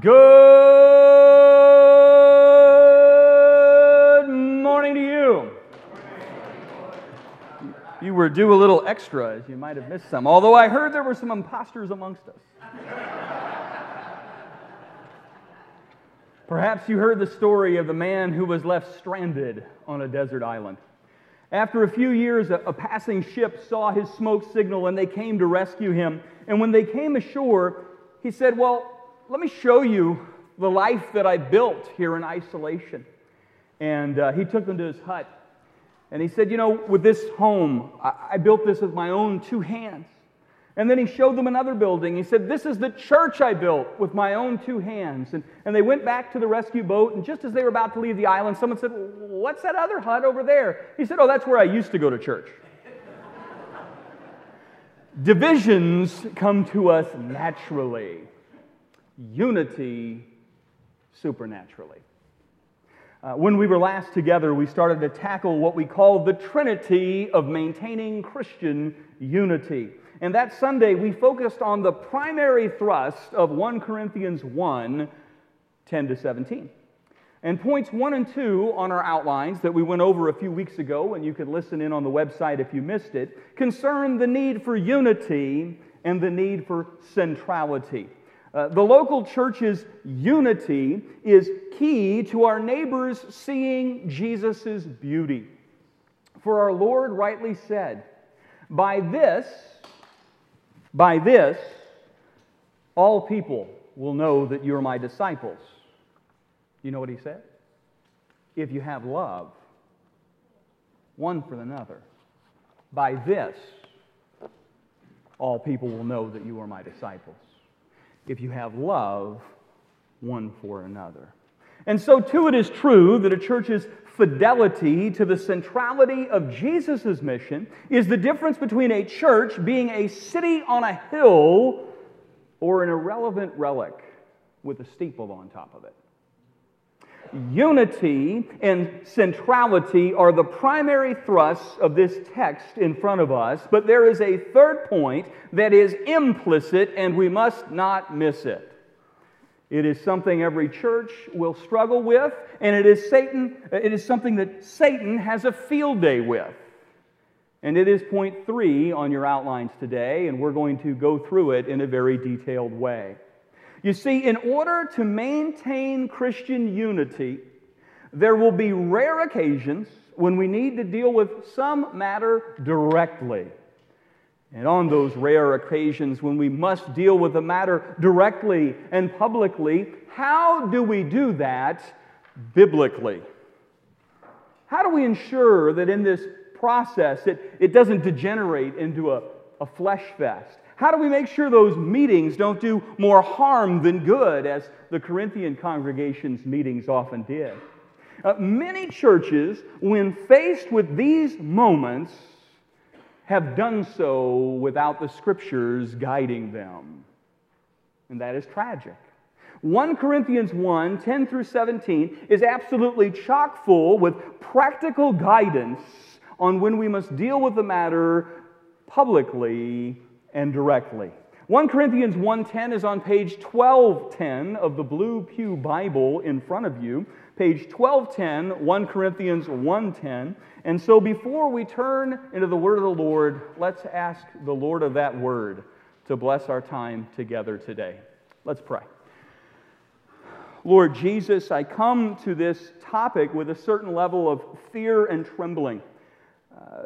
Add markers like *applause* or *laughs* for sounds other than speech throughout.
Good morning to you. You were due a little extra, as you might have missed some, although I heard there were some imposters amongst us. Perhaps you heard the story of the man who was left stranded on a desert island. After a few years, a, a, passing ship saw his smoke signal and they came to rescue him. And when they came ashore, he said, Well, let me show you the life that I built here in isolation. And uh, he took them to his hut. And he said, You know, with this home, I, I built this with my own two hands. And then he showed them another building. He said, This is the church I built with my own two hands. And, and they went back to the rescue boat. And just as they were about to leave the island, someone said, What's that other hut over there? He said, Oh, that's where I used to go to church. *laughs* Divisions come to us naturally, unity supernaturally. Uh, when we were last together, we started to tackle what we call the Trinity of maintaining Christian unity. And that Sunday, we focused on the primary thrust of 1 Corinthians 1 10 to 17. And points one and two on our outlines that we went over a few weeks ago, and you can listen in on the website if you missed it, concern the need for unity and the need for centrality. Uh, the local church's unity is key to our neighbors seeing Jesus' beauty. For our Lord rightly said, By this, by this, all people will know that you're my disciples. You know what he said? If you have love one for another, by this, all people will know that you are my disciples. If you have love one for another. And so, too, it is true that a church's fidelity to the centrality of Jesus' mission is the difference between a church being a city on a hill or an irrelevant relic with a steeple on top of it. Unity and centrality are the primary thrusts of this text in front of us, but there is a third point that is implicit and we must not miss it. It is something every church will struggle with, and it is Satan, uh, it is something that Satan has a field day with. And it is point three on your outlines today, and we're going to go through it in a very detailed way. You see, in order to maintain Christian unity, there will be rare occasions when we need to deal with some matter directly. And on those rare occasions when we must deal with a matter directly and publicly, how do we do that biblically? How do we ensure that in this process it, it doesn't degenerate into a, a flesh fest? How do we make sure those meetings don't do more harm than good, as the Corinthian congregation's meetings often did? Uh, many churches, when faced with these moments, have done so without the scriptures guiding them. And that is tragic. 1 Corinthians 1 10 through 17 is absolutely chock full with practical guidance on when we must deal with the matter publicly and directly. 1 Corinthians 1:10 is on page 1210 of the Blue Pew Bible in front of you. Page 1210, 1 Corinthians 1:10. And so before we turn into the word of the Lord, let's ask the Lord of that word to bless our time together today. Let's pray. Lord Jesus, I come to this topic with a certain level of fear and trembling.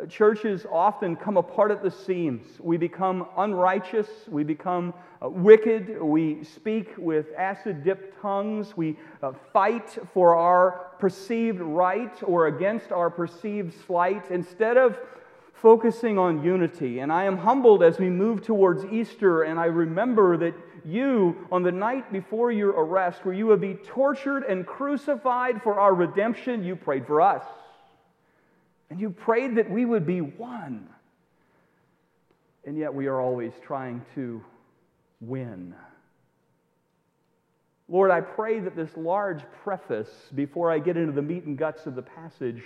Churches often come apart at the seams. We become unrighteous. We become uh, wicked. We speak with acid dipped tongues. We uh, fight for our perceived right or against our perceived slight instead of focusing on unity. And I am humbled as we move towards Easter, and I remember that you, on the night before your arrest, where you would be tortured and crucified for our redemption, you prayed for us. And you prayed that we would be one. And yet we are always trying to win. Lord, I pray that this large preface, before I get into the meat and guts of the passage,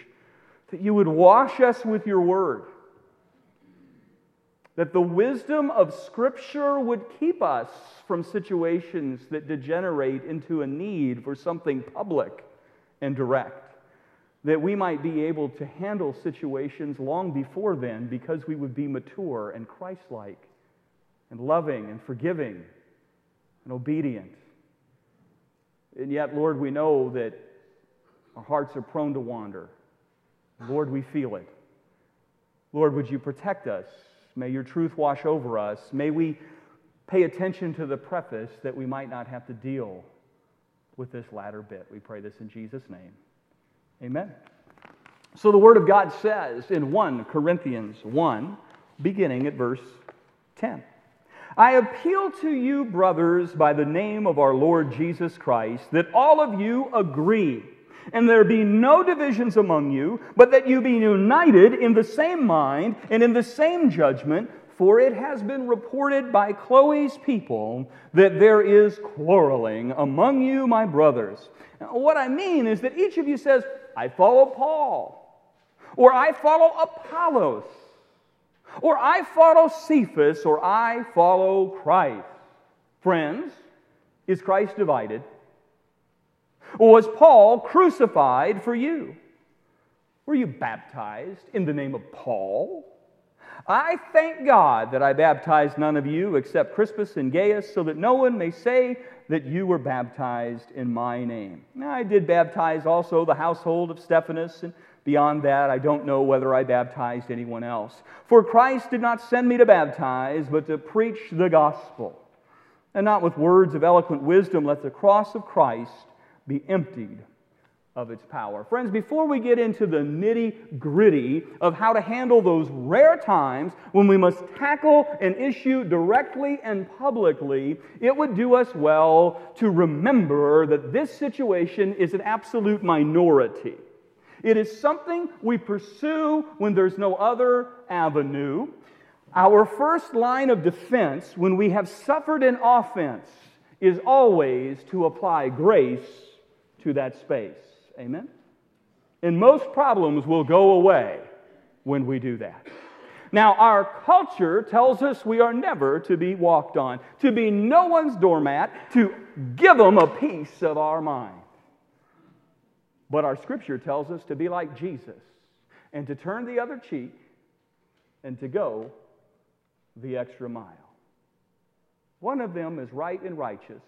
that you would wash us with your word. that the wisdom of Scripture would keep us from situations that degenerate into a need for something public and direct. That we might be able to handle situations long before then because we would be mature and Christ like and loving and forgiving and obedient. And yet, Lord, we know that our hearts are prone to wander. Lord, we feel it. Lord, would you protect us? May your truth wash over us. May we pay attention to the preface that we might not have to deal with this latter bit. We pray this in Jesus' name. Amen. So the Word of God says in 1 Corinthians 1, beginning at verse 10. I appeal to you, brothers, by the name of our Lord Jesus Christ, that all of you agree, and there be no divisions among you, but that you be united in the same mind and in the same judgment. For it has been reported by Chloe's people that there is quarreling among you, my brothers. Now, what I mean is that each of you says, I follow Paul, or I follow Apollos or I follow Cephas, or I follow Christ. Friends, is Christ divided? Or was Paul crucified for you? Were you baptized in the name of Paul? I thank God that I baptized none of you except Crispus and Gaius, so that no one may say that you were baptized in my name. Now, I did baptize also the household of Stephanas, and Beyond that, I don't know whether I baptized anyone else. For Christ did not send me to baptize, but to preach the gospel. And not with words of eloquent wisdom, let the cross of Christ be emptied of its power. Friends, before we get into the nitty gritty of how to handle those rare times when we must tackle an issue directly and publicly, it would do us well to remember that this situation is an absolute minority. It is something we pursue when there's no other avenue. Our first line of defense when we have suffered an offense is always to apply grace to that space. Amen? And most problems will go away when we do that. Now, our culture tells us we are never to be walked on, to be no one's doormat, to give them a piece of our mind. But our scripture tells us to be like Jesus and to turn the other cheek and to go the extra mile. One of them is right and righteous,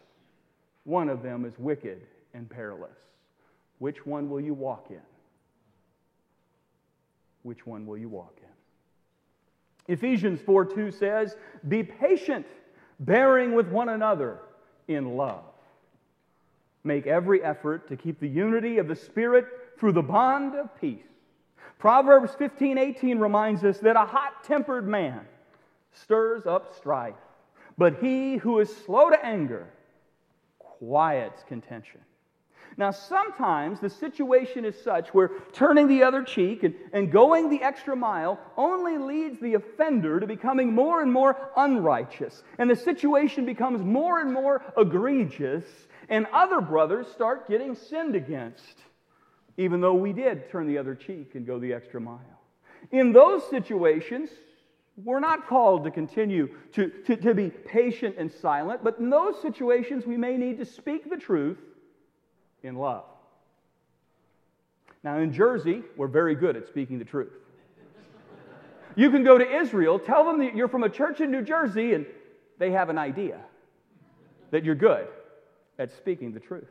one of them is wicked and perilous. Which one will you walk in? Which one will you walk in? Ephesians 4 2 says, Be patient, bearing with one another in love. Make every effort to keep the unity of the Spirit through the bond of peace. Proverbs 15 18 reminds us that a hot tempered man stirs up strife, but he who is slow to anger quiets contention. Now, sometimes the situation is such where turning the other cheek and, and going the extra mile only leads the offender to becoming more and more unrighteous. And the situation becomes more and more egregious and other brothers start getting sinned against, even though we did turn the other cheek and go the extra mile. In those situations, we're not called to continue to, to, to be patient and silent, but in those situations, we may need to speak the truth in love. Now, in Jersey, we're very good at speaking the truth. You can go to Israel, tell them that you're from a church in New Jersey, and they have an idea that you're good at speaking the truth.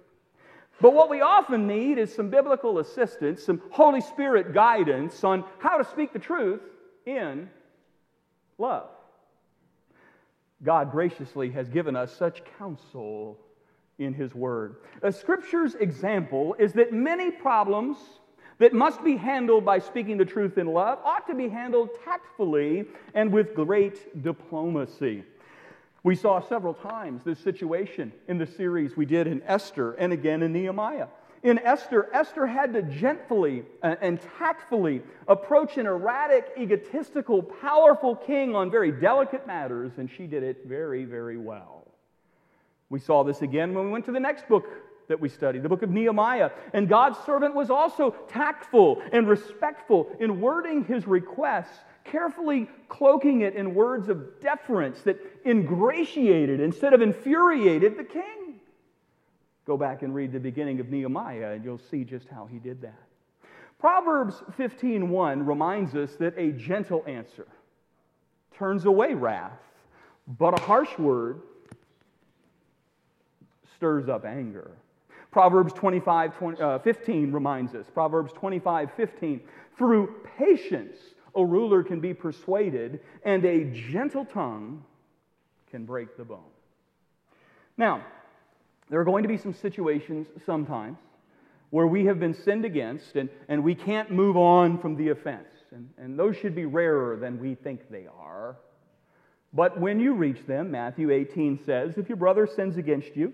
But what we often need is some biblical assistance, some Holy Spirit guidance on how to speak the truth in love. God graciously has given us such counsel in His Word. A Scripture's example is that many problems that must be handled by speaking the truth in love ought to be handled tactfully and with great diplomacy. We saw several times this situation in the series we did in Esther and again in Nehemiah. In Esther, Esther had to gently uh, and tactfully approach an erratic, egotistical, powerful king on very delicate matters, and she did it very, very well. We saw this again when we went to the next book that we studied, the book of Nehemiah. And God's servant was also tactful and respectful in wording his requests, carefully cloaking it in words of deference that ingratiated instead of infuriated the king. Go back and read the beginning of Nehemiah, and you'll see just how he did that. Proverbs 15:1 reminds us that a gentle answer turns away wrath, but a harsh word stirs up anger. Proverbs 25, 20, uh, 15 reminds us. Proverbs 25, 15. Through patience, a ruler can be persuaded, and a gentle tongue can break the bone. Now, there are going to be some situations sometimes where we have been sinned against and, and we can't move on from the offense. And, and those should be rarer than we think they are. But when you reach them, Matthew 18 says, if your brother sins against you,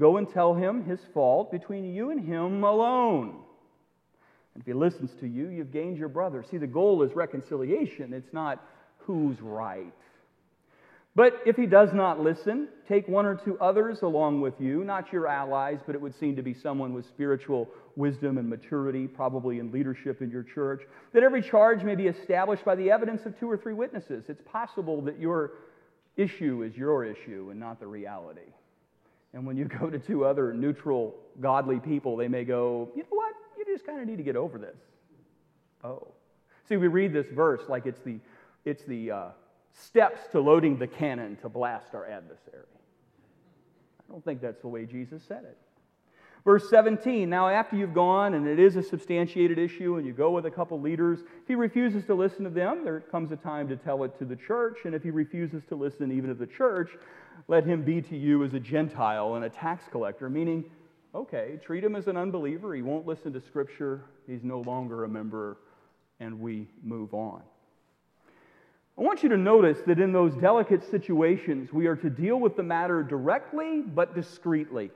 Go and tell him his fault between you and him alone. And if he listens to you, you've gained your brother. See, the goal is reconciliation, it's not who's right. But if he does not listen, take one or two others along with you, not your allies, but it would seem to be someone with spiritual wisdom and maturity, probably in leadership in your church, that every charge may be established by the evidence of two or three witnesses. It's possible that your issue is your issue and not the reality. And when you go to two other neutral, godly people, they may go, you know what? You just kind of need to get over this. Oh. See, we read this verse like it's the, it's the uh, steps to loading the cannon to blast our adversary. I don't think that's the way Jesus said it. Verse 17 Now, after you've gone and it is a substantiated issue and you go with a couple leaders, if he refuses to listen to them, there comes a time to tell it to the church. And if he refuses to listen even to the church, let him be to you as a Gentile and a tax collector, meaning, okay, treat him as an unbeliever. He won't listen to Scripture. He's no longer a member, and we move on. I want you to notice that in those delicate situations, we are to deal with the matter directly but discreetly.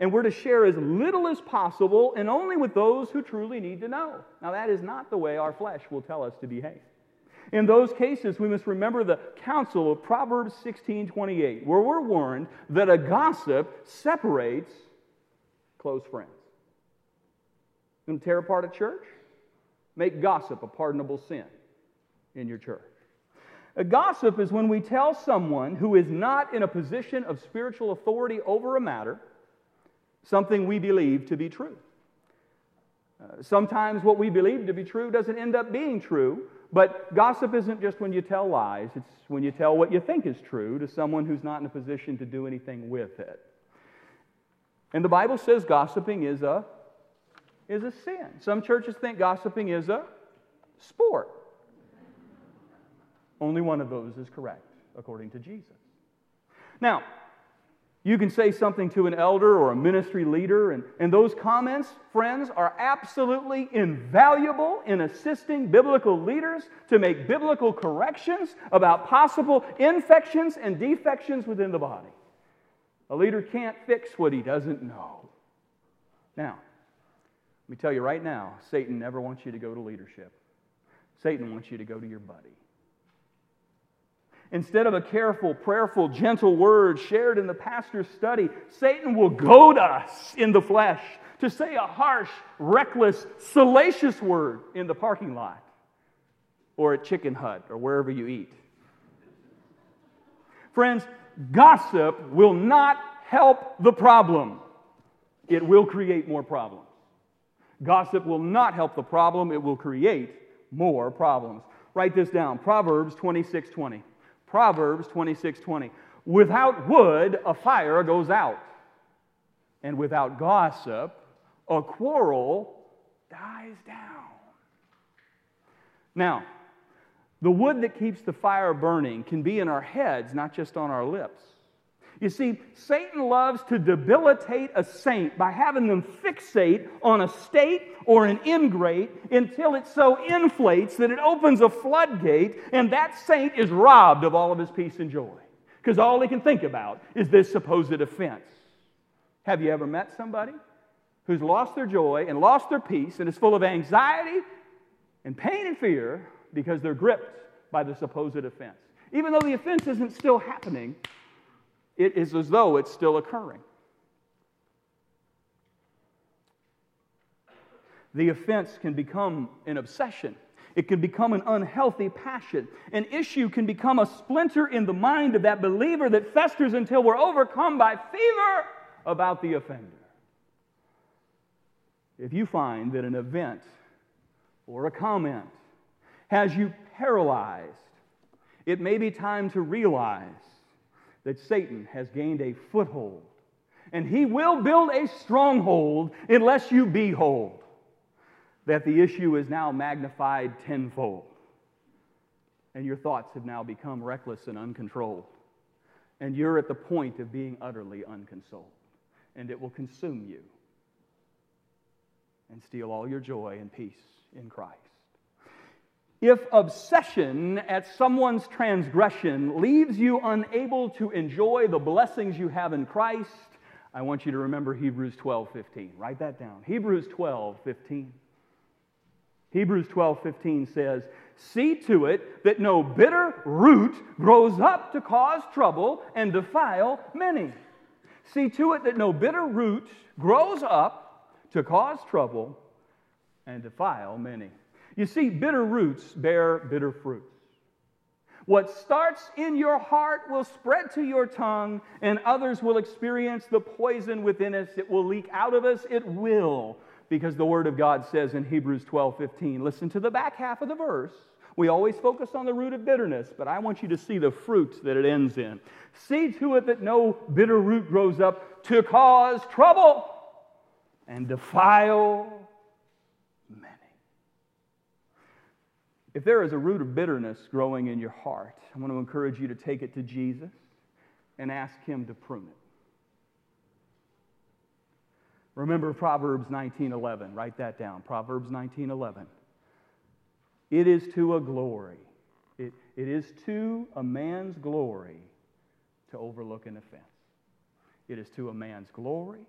And we're to share as little as possible and only with those who truly need to know. Now, that is not the way our flesh will tell us to behave. In those cases, we must remember the counsel of Proverbs 16:28, where we're warned that a gossip separates close friends. You tear apart a church? Make gossip a pardonable sin in your church. A gossip is when we tell someone who is not in a position of spiritual authority over a matter something we believe to be true. Uh, sometimes what we believe to be true doesn't end up being true, but gossip isn't just when you tell lies, it's when you tell what you think is true to someone who's not in a position to do anything with it. And the Bible says gossiping is a, is a sin. Some churches think gossiping is a sport. Only one of those is correct, according to Jesus. Now, you can say something to an elder or a ministry leader, and, and those comments, friends, are absolutely invaluable in assisting biblical leaders to make biblical corrections about possible infections and defections within the body. A leader can't fix what he doesn't know. Now, let me tell you right now Satan never wants you to go to leadership, Satan wants you to go to your buddy. Instead of a careful, prayerful, gentle word shared in the pastor's study, Satan will goad us in the flesh to say a harsh, reckless, salacious word in the parking lot or at Chicken Hut or wherever you eat. Friends, gossip will not help the problem, it will create more problems. Gossip will not help the problem, it will create more problems. Write this down Proverbs 26 20. Proverbs 26 20. Without wood, a fire goes out, and without gossip, a quarrel dies down. Now, the wood that keeps the fire burning can be in our heads, not just on our lips. You see, Satan loves to debilitate a saint by having them fixate on a state or an ingrate until it so inflates that it opens a floodgate and that saint is robbed of all of his peace and joy. Because all he can think about is this supposed offense. Have you ever met somebody who's lost their joy and lost their peace and is full of anxiety and pain and fear because they're gripped by the supposed offense? Even though the offense isn't still happening, it is as though it's still occurring. The offense can become an obsession. It can become an unhealthy passion. An issue can become a splinter in the mind of that believer that festers until we're overcome by fever about the offender. If you find that an event or a comment has you paralyzed, it may be time to realize that Satan has gained a foothold. And he will build a stronghold unless you behold that the issue is now magnified tenfold. And your thoughts have now become reckless and uncontrolled. And you're at the point of being utterly unconsoled. And it will consume you and steal all your joy and peace in Christ. If obsession at someone's transgression leaves you unable to enjoy the blessings you have in Christ, I want you to remember Hebrews 12 15. Write that down. Hebrews 12 15. Hebrews 12 15 says, See to it that no bitter root grows up to cause trouble and defile many. See to it that no bitter root grows up to cause trouble and defile many. You see, bitter roots bear bitter fruits. What starts in your heart will spread to your tongue, and others will experience the poison within us. It will leak out of us. It will, because the Word of God says in Hebrews 12 15, listen to the back half of the verse. We always focus on the root of bitterness, but I want you to see the fruit that it ends in. See to it that no bitter root grows up to cause trouble and defile If there is a root of bitterness growing in your heart, I want to encourage you to take it to Jesus and ask Him to prune it. Remember Proverbs 19:11. Write that down. Proverbs 19:11. It is to a glory. It, it is to a man's glory to overlook an offense. It is to a man's glory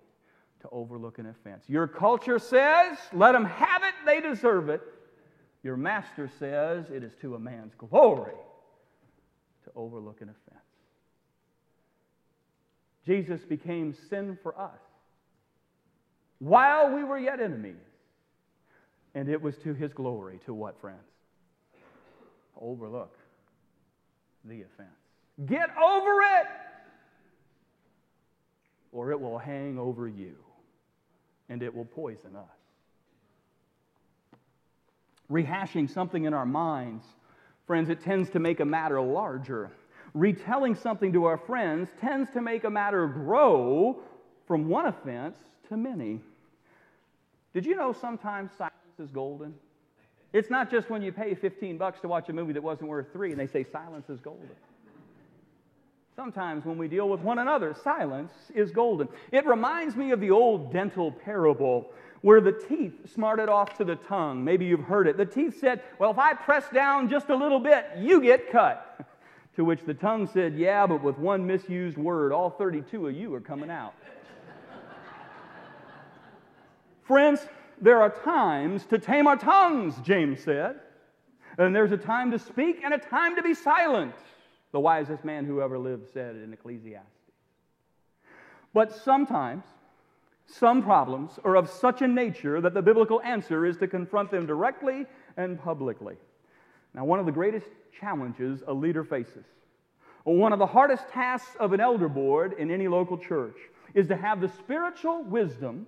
to overlook an offense. Your culture says, let them have it, they deserve it. Your master says it is to a man's glory to overlook an offense. Jesus became sin for us while we were yet enemies. And it was to his glory to what, friends? Overlook the offense. Get over it, or it will hang over you and it will poison us rehashing something in our minds, friends, it tends to make a matter larger. Retelling something to our friends tends to make a matter grow from one offense to many. Did you know sometimes silence is golden? It's not just when you pay 15 bucks to watch a movie that wasn't worth three and they say silence is golden. Sometimes when we deal with one another, silence is golden. It reminds me of the old dental parable where the teeth smarted off to the tongue. Maybe you've heard it. The teeth said, Well, if I press down just a little bit, you get cut. *laughs* to which the tongue said, Yeah, but with one misused word, all 32 of you are coming out. *laughs* Friends, there are times to tame our tongues, James said. And there's a time to speak and a time to be silent. The wisest man who ever lived said in Ecclesiastes. But sometimes some problems are of such a nature that the biblical answer is to confront them directly and publicly. Now, one of the greatest challenges a leader faces, one of the hardest tasks of an elder board in any local church, is to have the spiritual wisdom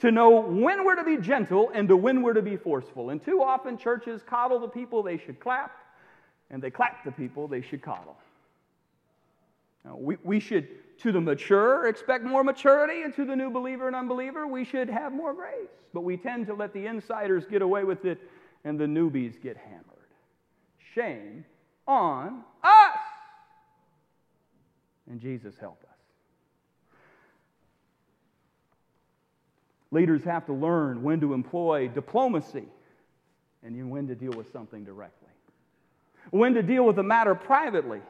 to know when we're to be gentle and to when we're to be forceful. And too often, churches coddle the people they should clap, and they clap the people they should coddle. Now, we, we should to the mature, expect more maturity, and to the new believer and unbeliever, we should have more grace. But we tend to let the insiders get away with it and the newbies get hammered. Shame on us! And Jesus help us. Leaders have to learn when to employ diplomacy and when to deal with something directly, when to deal with a matter privately,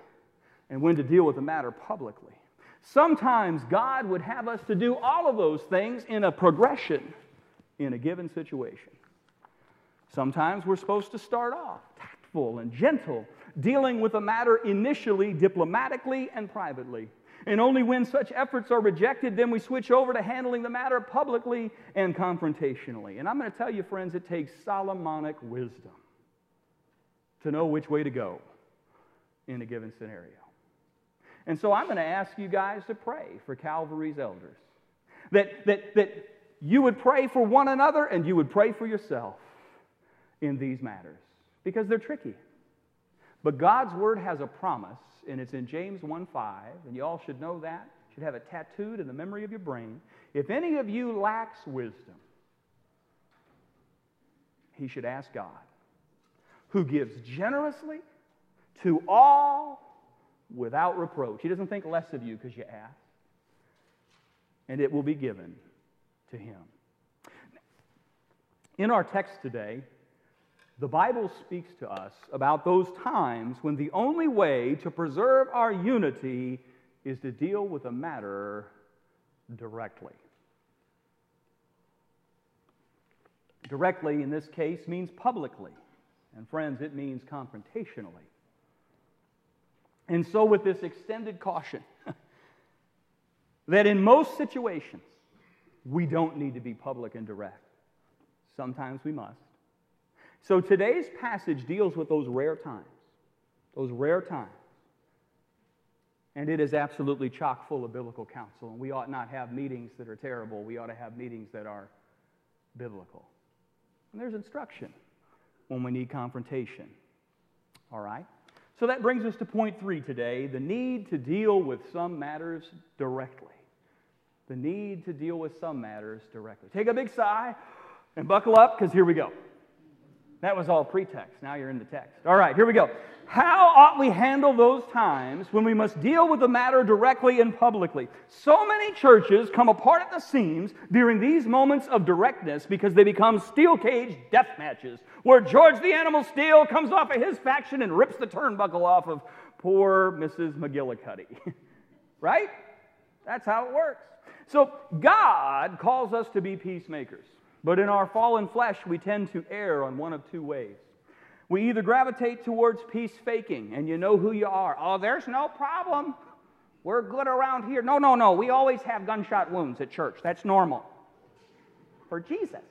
and when to deal with a matter publicly. Sometimes God would have us to do all of those things in a progression in a given situation. Sometimes we're supposed to start off tactful and gentle, dealing with a matter initially diplomatically and privately. And only when such efforts are rejected, then we switch over to handling the matter publicly and confrontationally. And I'm going to tell you, friends, it takes Solomonic wisdom to know which way to go in a given scenario. And so I'm going to ask you guys to pray for Calvary's elders. That, that, that you would pray for one another and you would pray for yourself in these matters because they're tricky. But God's word has a promise, and it's in James 1 5, and you all should know that. should have it tattooed in the memory of your brain. If any of you lacks wisdom, he should ask God, who gives generously to all without reproach. He doesn't think less of you because you ask, and it will be given to him. In our text today, the Bible speaks to us about those times when the only way to preserve our unity is to deal with a matter directly. Directly, in this case, means publicly. And, friends, it means confrontationally. And so, with this extended caution, *laughs* that in most situations, we don't need to be public and direct. Sometimes we must. So today's passage deals with those rare times, those rare times. And it is absolutely chock full of biblical counsel. And we ought not have meetings that are terrible. We ought to have meetings that are biblical. And there's instruction when we need confrontation. All right? So that brings us to point three today the need to deal with some matters directly. The need to deal with some matters directly. Take a big sigh and buckle up because here we go. That was all pretext. Now you're in the text. All right, here we go. How ought we handle those times when we must deal with the matter directly and publicly? So many churches come apart at the seams during these moments of directness because they become steel cage death matches where George the Animal Steele comes off of his faction and rips the turnbuckle off of poor Mrs. McGillicuddy. *laughs* right? That's how it works. So God calls us to be peacemakers. But in our fallen flesh, we tend to err on one of two ways. We either gravitate towards peace faking, and you know who you are. Oh, there's no problem. We're good around here. No, no, no. We always have gunshot wounds at church. That's normal. For Jesus.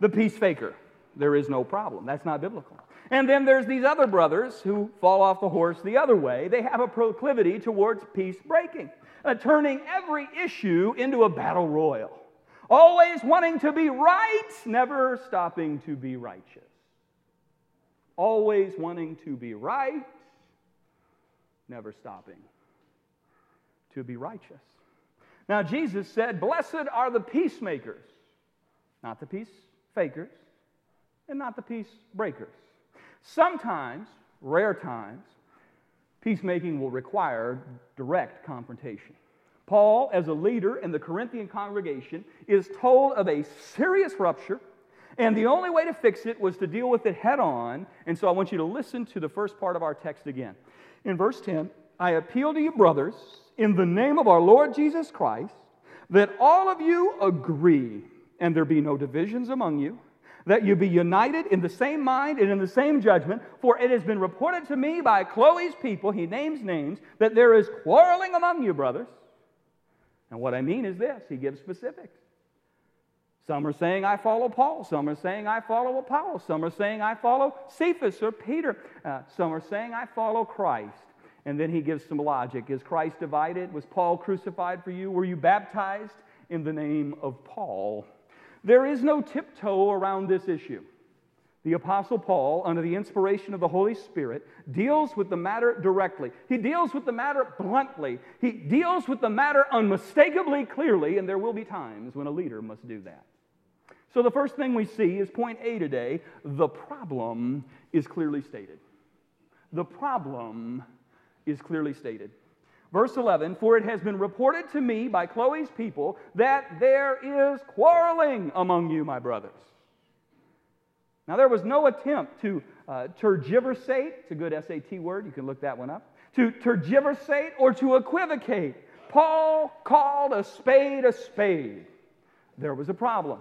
The peace faker. There is no problem. That's not biblical. And then there's these other brothers who fall off the horse the other way. They have a proclivity towards peace breaking, uh, turning every issue into a battle royal always wanting to be right, never stopping to be righteous. Always wanting to be right, never stopping to be righteous. Now, Jesus said, Blessed are the peacemakers, not the peace fakers, and not the peace breakers. Sometimes, rare times, peacemaking will require direct confrontation. Paul, as a leader in the Corinthian congregation, is told of a serious rupture, and the only way to fix it was to deal with it head on. And so I want you to listen to the first part of our text again. In verse 10, I appeal to you, brothers, in the name of our Lord Jesus Christ, that all of you agree, and there be no divisions among you that you be united in the same mind and in the same judgment. For it has been reported to me by Chloe's people, he names names, that there is quarreling among you, brothers. And what I mean is this he gives specifics. Some are saying, I follow Paul. Some are saying, I follow Apollos. Some are saying, I follow Cephas or Peter. Uh, some are saying, I follow Christ. And then he gives some logic. Is Christ divided? Was Paul crucified for you? Were you baptized in the name of Paul? There is no tiptoe around this issue the Apostle Paul, under the inspiration of the Holy Spirit, deals with the matter directly. He deals with the matter bluntly. He deals with the matter unmistakably clearly, and there will be times when a leader must do that. So, the first thing we see is point A today the problem is clearly stated. The problem is clearly stated. Verse 11, for it has been reported to me by Chloe's people that there is quarreling among you, my brothers. Now, there was no attempt to uh, tergiversate, it's a good SAT word, you can look that one up, to tergiversate or to equivocate. Paul called a spade a spade. There was a problem.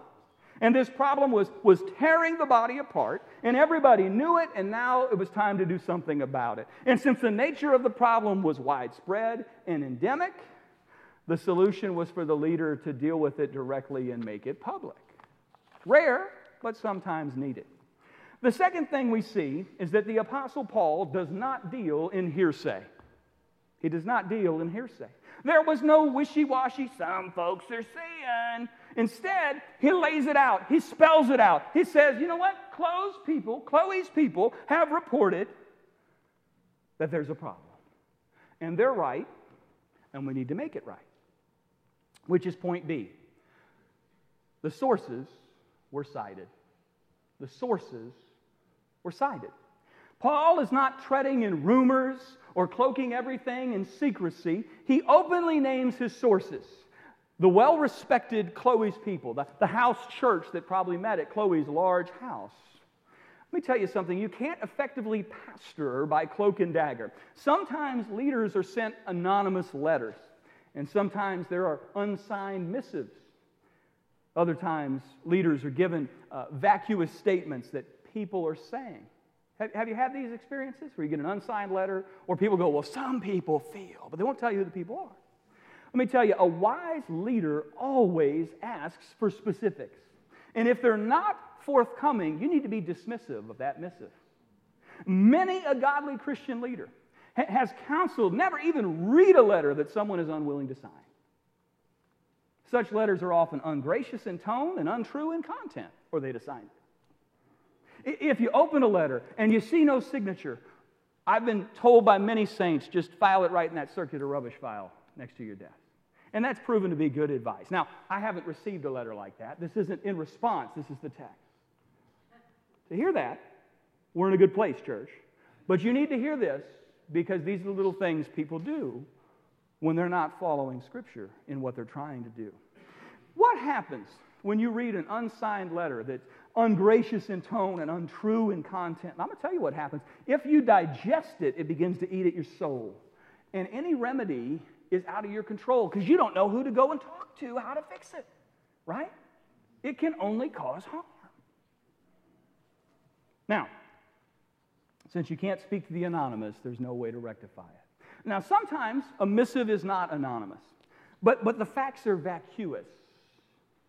And this problem was, was tearing the body apart, and everybody knew it, and now it was time to do something about it. And since the nature of the problem was widespread and endemic, the solution was for the leader to deal with it directly and make it public. Rare, but sometimes needed. The second thing we see is that the Apostle Paul does not deal in hearsay. He does not deal in hearsay. There was no wishy washy, some folks are saying. Instead, he lays it out, he spells it out. He says, you know what? Chloe's people, Chloe's people have reported that there's a problem. And they're right, and we need to make it right. Which is point B. The sources were cited. The sources were cited. Paul is not treading in rumors or cloaking everything in secrecy. He openly names his sources. The well respected Chloe's people, the, the house church that probably met at Chloe's large house. Let me tell you something you can't effectively pastor by cloak and dagger. Sometimes leaders are sent anonymous letters, and sometimes there are unsigned missives. Other times, leaders are given uh, vacuous statements that people are saying. Have, have you had these experiences where you get an unsigned letter or people go, Well, some people feel, but they won't tell you who the people are? Let me tell you, a wise leader always asks for specifics. And if they're not forthcoming, you need to be dismissive of that missive. Many a godly Christian leader ha- has counseled never even read a letter that someone is unwilling to sign. Such letters are often ungracious in tone and untrue in content, or they'd assign it. If you open a letter and you see no signature, I've been told by many saints just file it right in that circular rubbish file next to your desk. And that's proven to be good advice. Now, I haven't received a letter like that. This isn't in response, this is the text. To hear that, we're in a good place, church. But you need to hear this because these are the little things people do when they're not following Scripture in what they're trying to do. What happens when you read an unsigned letter that's ungracious in tone and untrue in content? I'm going to tell you what happens. If you digest it, it begins to eat at your soul. And any remedy is out of your control because you don't know who to go and talk to, how to fix it, right? It can only cause harm. Now, since you can't speak to the anonymous, there's no way to rectify it. Now, sometimes a missive is not anonymous, but, but the facts are vacuous.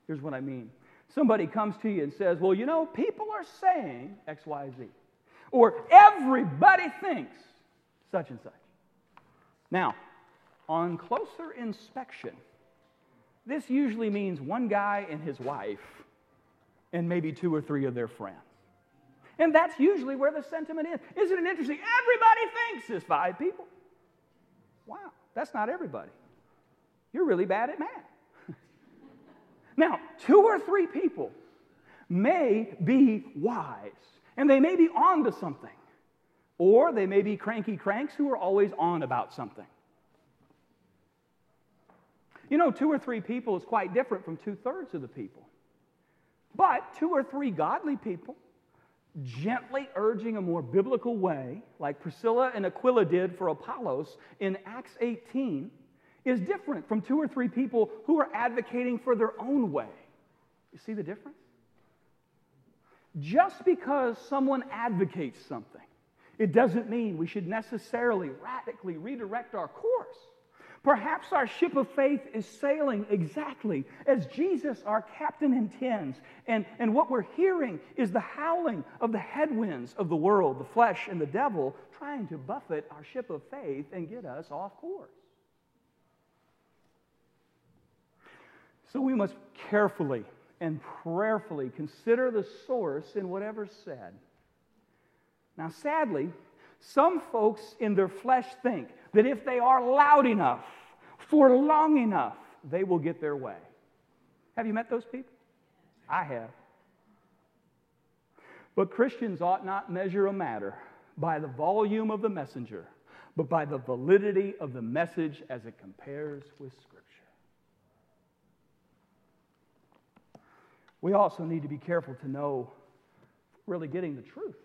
Here's what I mean. Somebody comes to you and says, Well, you know, people are saying X, Y, Z. Or everybody thinks such and such. Now, on closer inspection, this usually means one guy and his wife, and maybe two or three of their friends. And that's usually where the sentiment is. Isn't it interesting? Everybody thinks there's five people. Wow, that's not everybody. You're really bad at math. Now, two or three people may be wise, and they may be on to something, or they may be cranky cranks who are always on about something. You know, two or three people is quite different from two thirds of the people. But two or three godly people, gently urging a more biblical way, like Priscilla and Aquila did for Apollos in Acts 18, is different from two or three people who are advocating for their own way. You see the difference? Just because someone advocates something, it doesn't mean we should necessarily radically redirect our course. Perhaps our ship of faith is sailing exactly as Jesus, our captain, intends. And, and what we're hearing is the howling of the headwinds of the world, the flesh, and the devil trying to buffet our ship of faith and get us off course. So we must carefully and prayerfully consider the source in whatever's said. Now, sadly, some folks in their flesh think that if they are loud enough for long enough, they will get their way. Have you met those people? I have. But Christians ought not measure a matter by the volume of the messenger, but by the validity of the message as it compares with Scripture. We also need to be careful to know really getting the truth.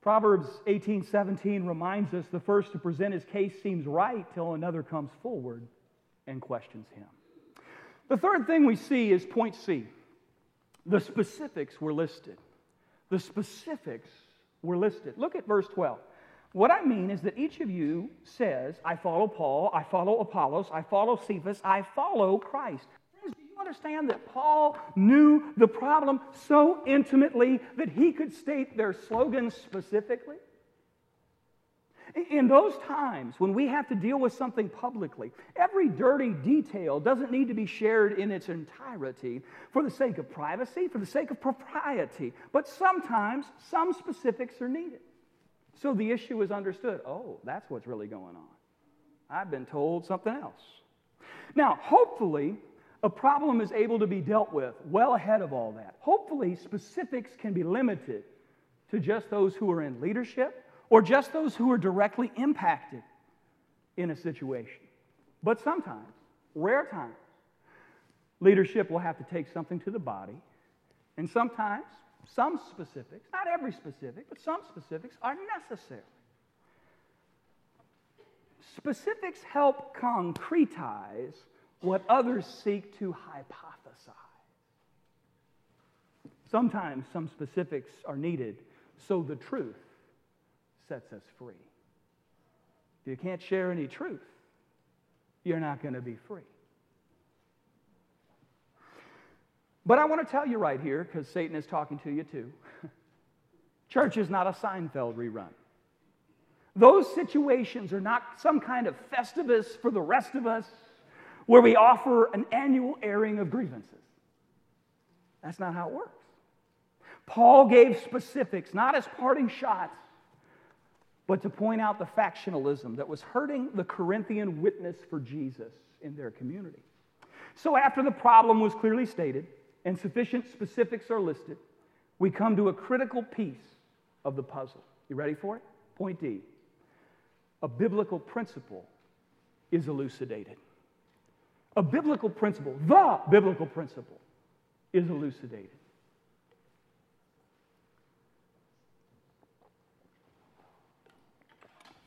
Proverbs 18 17 reminds us the first to present his case seems right till another comes forward and questions him. The third thing we see is point C. The specifics were listed. The specifics were listed. Look at verse 12. What I mean is that each of you says, I follow Paul, I follow Apollos, I follow Cephas, I follow Christ. Understand that Paul knew the problem so intimately that he could state their slogans specifically? In those times when we have to deal with something publicly, every dirty detail doesn't need to be shared in its entirety for the sake of privacy, for the sake of propriety, but sometimes some specifics are needed. So the issue is understood. Oh, that's what's really going on. I've been told something else. Now, hopefully, a problem is able to be dealt with well ahead of all that. Hopefully, specifics can be limited to just those who are in leadership or just those who are directly impacted in a situation. But sometimes, rare times, leadership will have to take something to the body, and sometimes some specifics, not every specific, but some specifics are necessary. Specifics help concretize what others seek to hypothesize. Sometimes some specifics are needed so the truth sets us free. If you can't share any truth, you're not going to be free. But I want to tell you right here, because Satan is talking to you too *laughs* church is not a Seinfeld rerun. Those situations are not some kind of festivus for the rest of us where we offer an annual airing of grievances. That's not how it works. Paul gave specifics, not as parting shots, but to point out the factionalism that was hurting the Corinthian witness for Jesus in their community. So, after the problem was clearly stated, and sufficient specifics are listed, we come to a critical piece of the puzzle. You ready for it? Point D. A biblical principle is elucidated. A biblical principle, the biblical principle, is elucidated.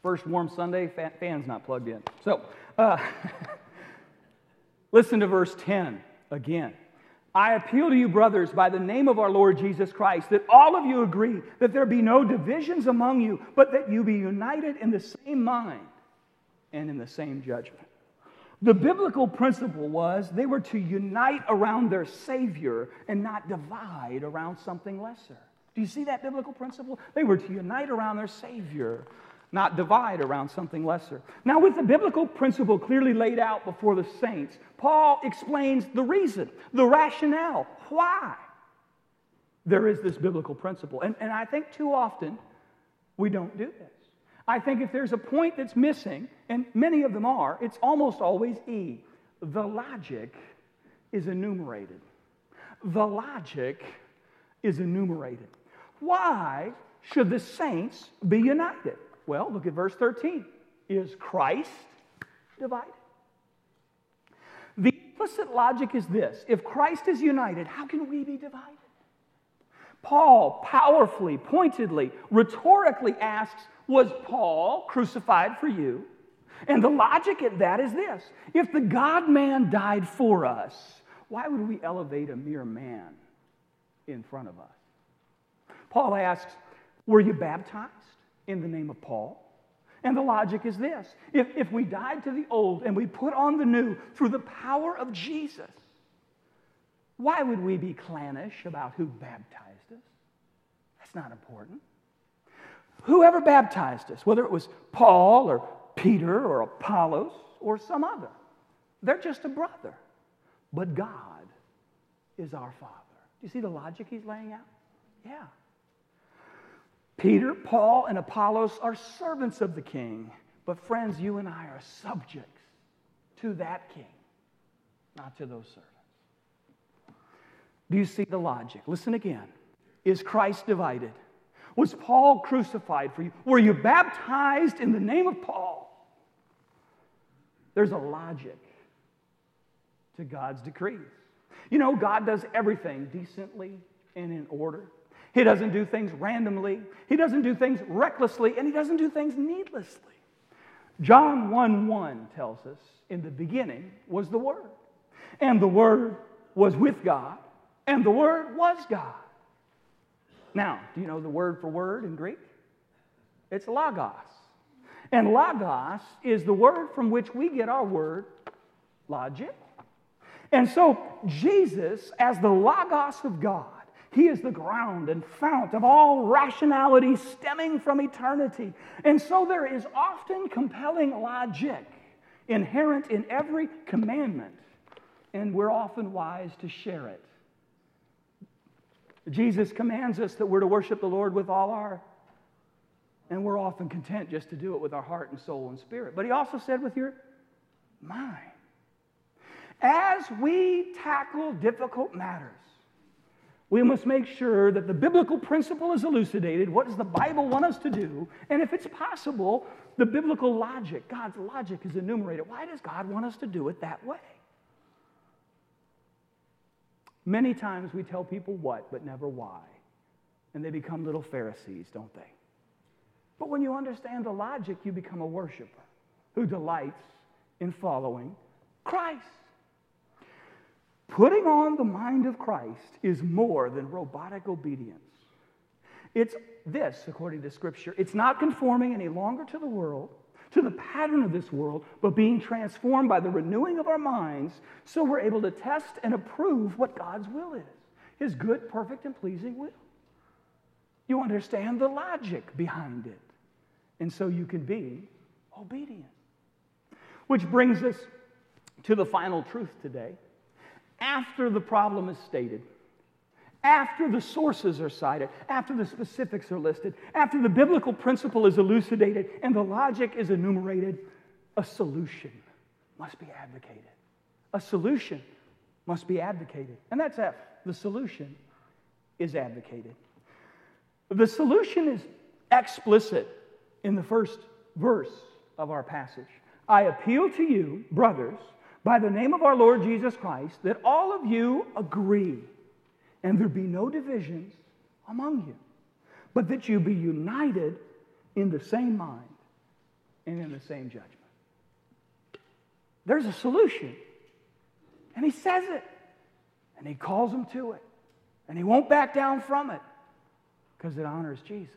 First warm Sunday, fan's not plugged in. So, uh, *laughs* listen to verse 10 again. I appeal to you, brothers, by the name of our Lord Jesus Christ, that all of you agree that there be no divisions among you, but that you be united in the same mind and in the same judgment. The biblical principle was they were to unite around their Savior and not divide around something lesser. Do you see that biblical principle? They were to unite around their Savior not divide around something lesser. Now, with the biblical principle clearly laid out before the saints, Paul explains the reason, the rationale, why there is this biblical principle. And, and I think too often we don't do this. I think if there's a point that's missing, and many of them are, it's almost always E. The logic is enumerated. The logic is enumerated. Why should the saints be united? Well, look at verse 13. Is Christ divided? The implicit logic is this if Christ is united, how can we be divided? Paul powerfully, pointedly, rhetorically asks, Was Paul crucified for you? And the logic at that is this if the God man died for us, why would we elevate a mere man in front of us? Paul asks, Were you baptized? in the name of Paul. And the logic is this if, if we died to the old and we put on the new through the power of Jesus, why would we be clannish about who baptized us? That's not important. Whoever baptized us, whether it was Paul or Peter or Apollos or some other, they're just a brother. But God is our Father. Do you see the logic he's laying out? Yeah. Peter, Paul, and Apollos are servants of the king. But, friends, you and I are subjects to that king, not to those servants. Do you see the logic? Listen again. Is Christ divided? Was Paul crucified for you? Were you baptized in the name of Paul? There's a logic to God's decrees. You know, God does everything decently and in order. He doesn't do things randomly. He doesn't do things recklessly, and he doesn't do things needlessly. John 1 1 tells us, In the beginning was the Word, and the Word was with God, and the Word was God. Now, do you know the word for word in Greek? It's logos. And logos is the word from which we get our word logic. And so, Jesus, as the logos of God, he is the ground and fount of all rationality stemming from eternity. And so, there is often compelling logic inherent in every commandment, and we're often wise to share it. Jesus commands us that we're to worship the Lord with all our and we're often content just to do it with our heart and soul and spirit. But he also said, with your mind. As we tackle difficult matters, we must make sure that the biblical principle is elucidated. What does the Bible want us to do? And if it's possible, the biblical logic, God's logic is enumerated. Why does God want us to do it that way? Many times we tell people what, but never why. And they become little Pharisees, don't they? But when you understand the logic, you become a worshiper who delights in following Christ. Putting on the mind of Christ is more than robotic obedience. It's this, according to Scripture. It's not conforming any longer to the world, to the pattern of this world, but being transformed by the renewing of our minds so we're able to test and approve what God's will is His good, perfect, and pleasing will. You understand the logic behind it. And so you can be obedient. Which brings us to the final truth today. After the problem is stated, after the sources are cited, after the specifics are listed, after the biblical principle is elucidated and the logic is enumerated, a solution must be advocated. A solution must be advocated. And that's F. The solution is advocated. The solution is explicit in the first verse of our passage. I appeal to you, brothers, by the name of our Lord Jesus Christ, that all of you agree and there be no divisions among you, but that you be united in the same mind and in the same judgment. There's a solution. And he says it. And he calls them to it. And he won't back down from it because it honors Jesus.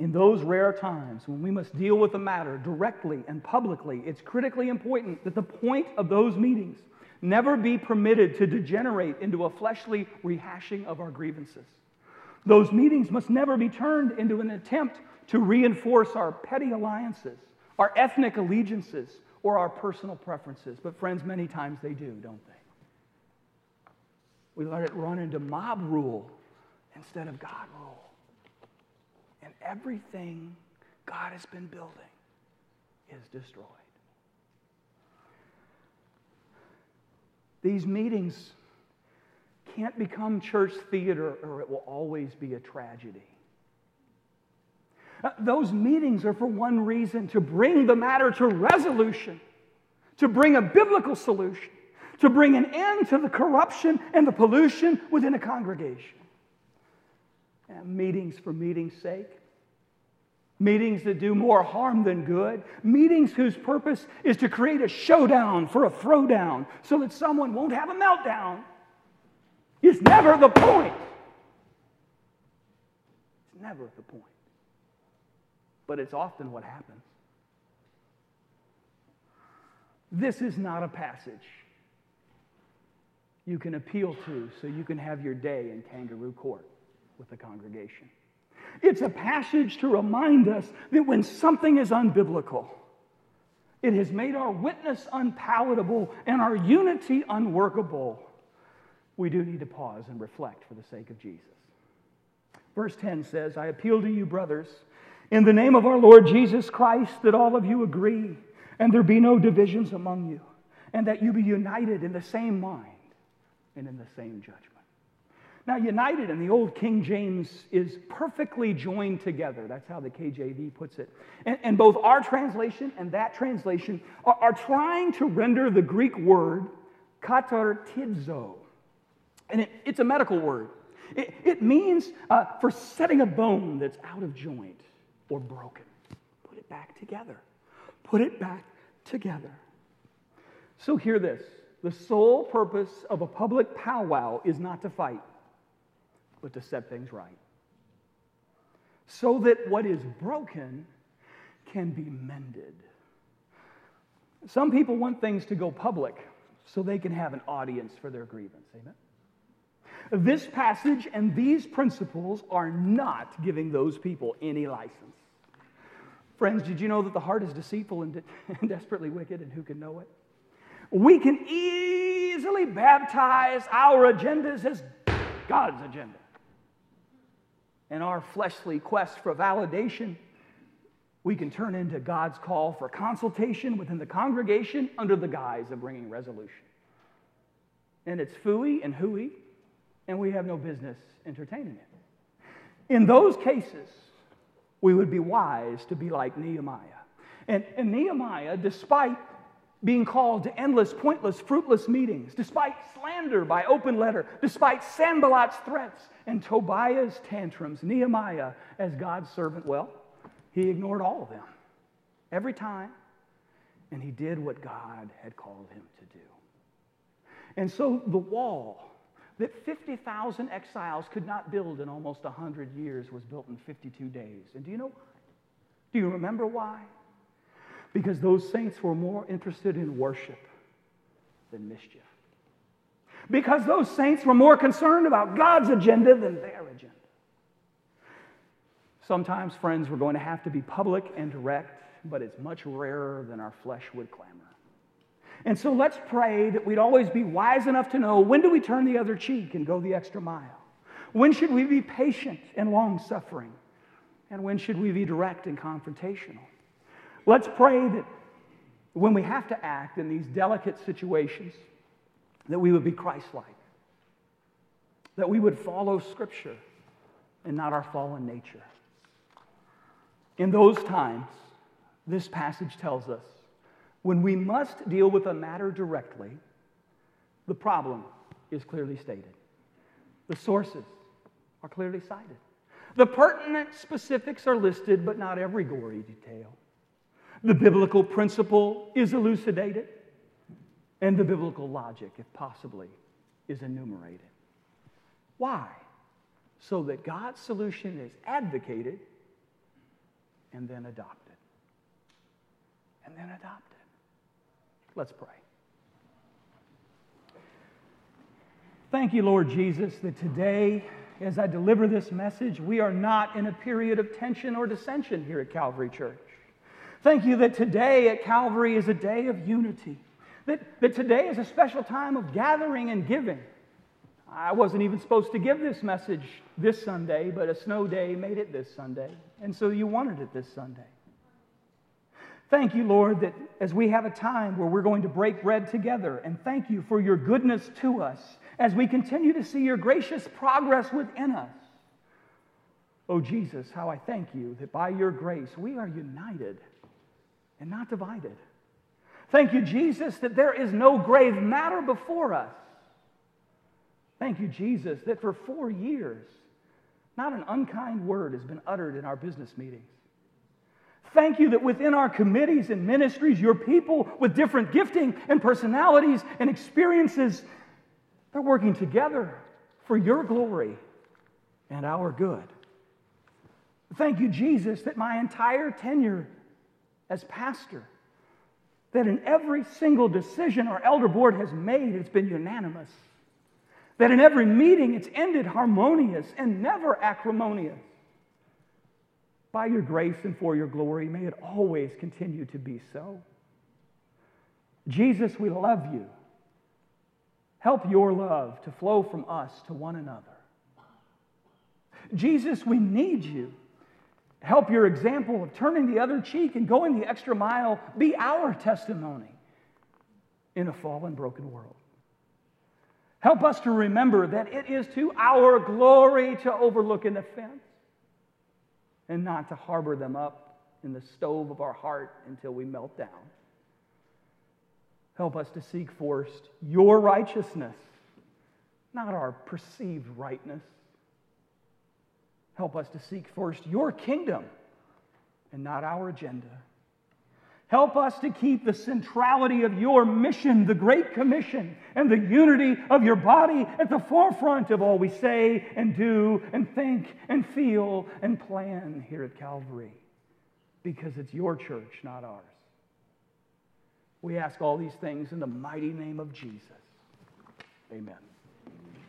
in those rare times when we must deal with a matter directly and publicly, it's critically important that the point of those meetings never be permitted to degenerate into a fleshly rehashing of our grievances. Those meetings must never be turned into an attempt to reinforce our petty alliances, our ethnic allegiances, or our personal preferences. But, friends, many times they do, don't they? We let it run into mob rule instead of God rule and everything God has been building is destroyed. These meetings can't become church theater or it will always be a tragedy. Uh, those meetings are for one reason to bring the matter to resolution, to bring a biblical solution, to bring an end to the corruption and the pollution within a congregation. And meetings for meeting's sake meetings that do more harm than good, meetings whose purpose is to create a showdown for a throwdown so that someone won't have a meltdown, is never the point. It's never the point. But it's often what happens. This is not a passage you can appeal to so you can have your day in kangaroo court with the congregation. It's a passage to remind us that when something is unbiblical, it has made our witness unpalatable and our unity unworkable. We do need to pause and reflect for the sake of Jesus. Verse 10 says, I appeal to you, brothers, in the name of our Lord Jesus Christ, that all of you agree and there be no divisions among you, and that you be united in the same mind and in the same judgment. Now, united in the old King James is perfectly joined together. That's how the KJV puts it. And, and both our translation and that translation are, are, trying to render the Greek word katartizo. And it, it's a medical word. It, it means uh, for setting a bone that's out of joint or broken. Put it back together. Put it back together. So, hear this the sole purpose of a public powwow is not to fight. But to set things right. So that what is broken can be mended. Some people want things to go public so they can have an audience for their grievance. Amen? This passage and these principles are not giving those people any license. Friends, did you know that the heart is deceitful and, de- *laughs* and desperately wicked, and who can know it? We can easily baptize our agendas as God's agenda. And our fleshly quest for validation, we can turn into God's call for consultation within the congregation under the guise of bringing resolution. And it's fooey and hooey, and we have no business entertaining it. In those cases, we would be wise to be like Nehemiah. And, and Nehemiah, despite being called to endless, pointless, fruitless meetings, despite slander by open letter, despite Sanballat's threats and Tobiah's tantrums, Nehemiah, as God's servant, well, he ignored all of them every time, and he did what God had called him to do. And so the wall that 50,000 exiles could not build in almost 100 years was built in 52 days. And do you know why? Do you remember why? Because those saints were more interested in worship than mischief. Because those saints were more concerned about God's agenda than their agenda. Sometimes, friends, we're going to have to be public and direct, but it's much rarer than our flesh would clamor. And so let's pray that we'd always be wise enough to know when do we turn the other cheek and go the extra mile? When should we be patient and long suffering? And when should we be direct and confrontational? Let's pray that when we have to act in these delicate situations, that we would be Christ like, that we would follow Scripture and not our fallen nature. In those times, this passage tells us when we must deal with a matter directly, the problem is clearly stated. The sources are clearly cited. The pertinent specifics are listed, but not every gory detail. The biblical principle is elucidated, and the biblical logic, if possibly, is enumerated. Why? So that God's solution is advocated and then adopted. And then adopted. Let's pray. Thank you, Lord Jesus, that today, as I deliver this message, we are not in a period of tension or dissension here at Calvary Church. Thank you that today at Calvary is a day of unity, that, that today is a special time of gathering and giving. I wasn't even supposed to give this message this Sunday, but a snow day made it this Sunday. And so you wanted it this Sunday. Thank you, Lord, that as we have a time where we're going to break bread together, and thank you for your goodness to us as we continue to see your gracious progress within us. Oh, Jesus, how I thank you that by your grace we are united and not divided. Thank you, Jesus, that there is no grave matter before us. Thank you, Jesus, that for four years, not an unkind word has been uttered in our business meetings. Thank you that within our committees and ministries, your people with different gifting and personalities and experiences, they're working together for your glory and our good. Thank you, Jesus, that my entire tenure as pastor, that in every single decision our elder board has made, it's been unanimous. That in every meeting, it's ended harmonious and never acrimonious. By your grace and for your glory, may it always continue to be so. Jesus, we love you. Help your love to flow from us to one another. Jesus, we need you. Help your example of turning the other cheek and going the extra mile be our testimony in a fallen, broken world. Help us to remember that it is to our glory to overlook an offense and not to harbor them up in the stove of our heart until we melt down. Help us to seek first your righteousness, not our perceived rightness. Help us to seek first your kingdom and not our agenda. Help us to keep the centrality of your mission, the Great Commission, and the unity of your body at the forefront of all we say and do and think and feel and plan here at Calvary. Because it's your church, not ours. We ask all these things in the mighty name of Jesus. Amen.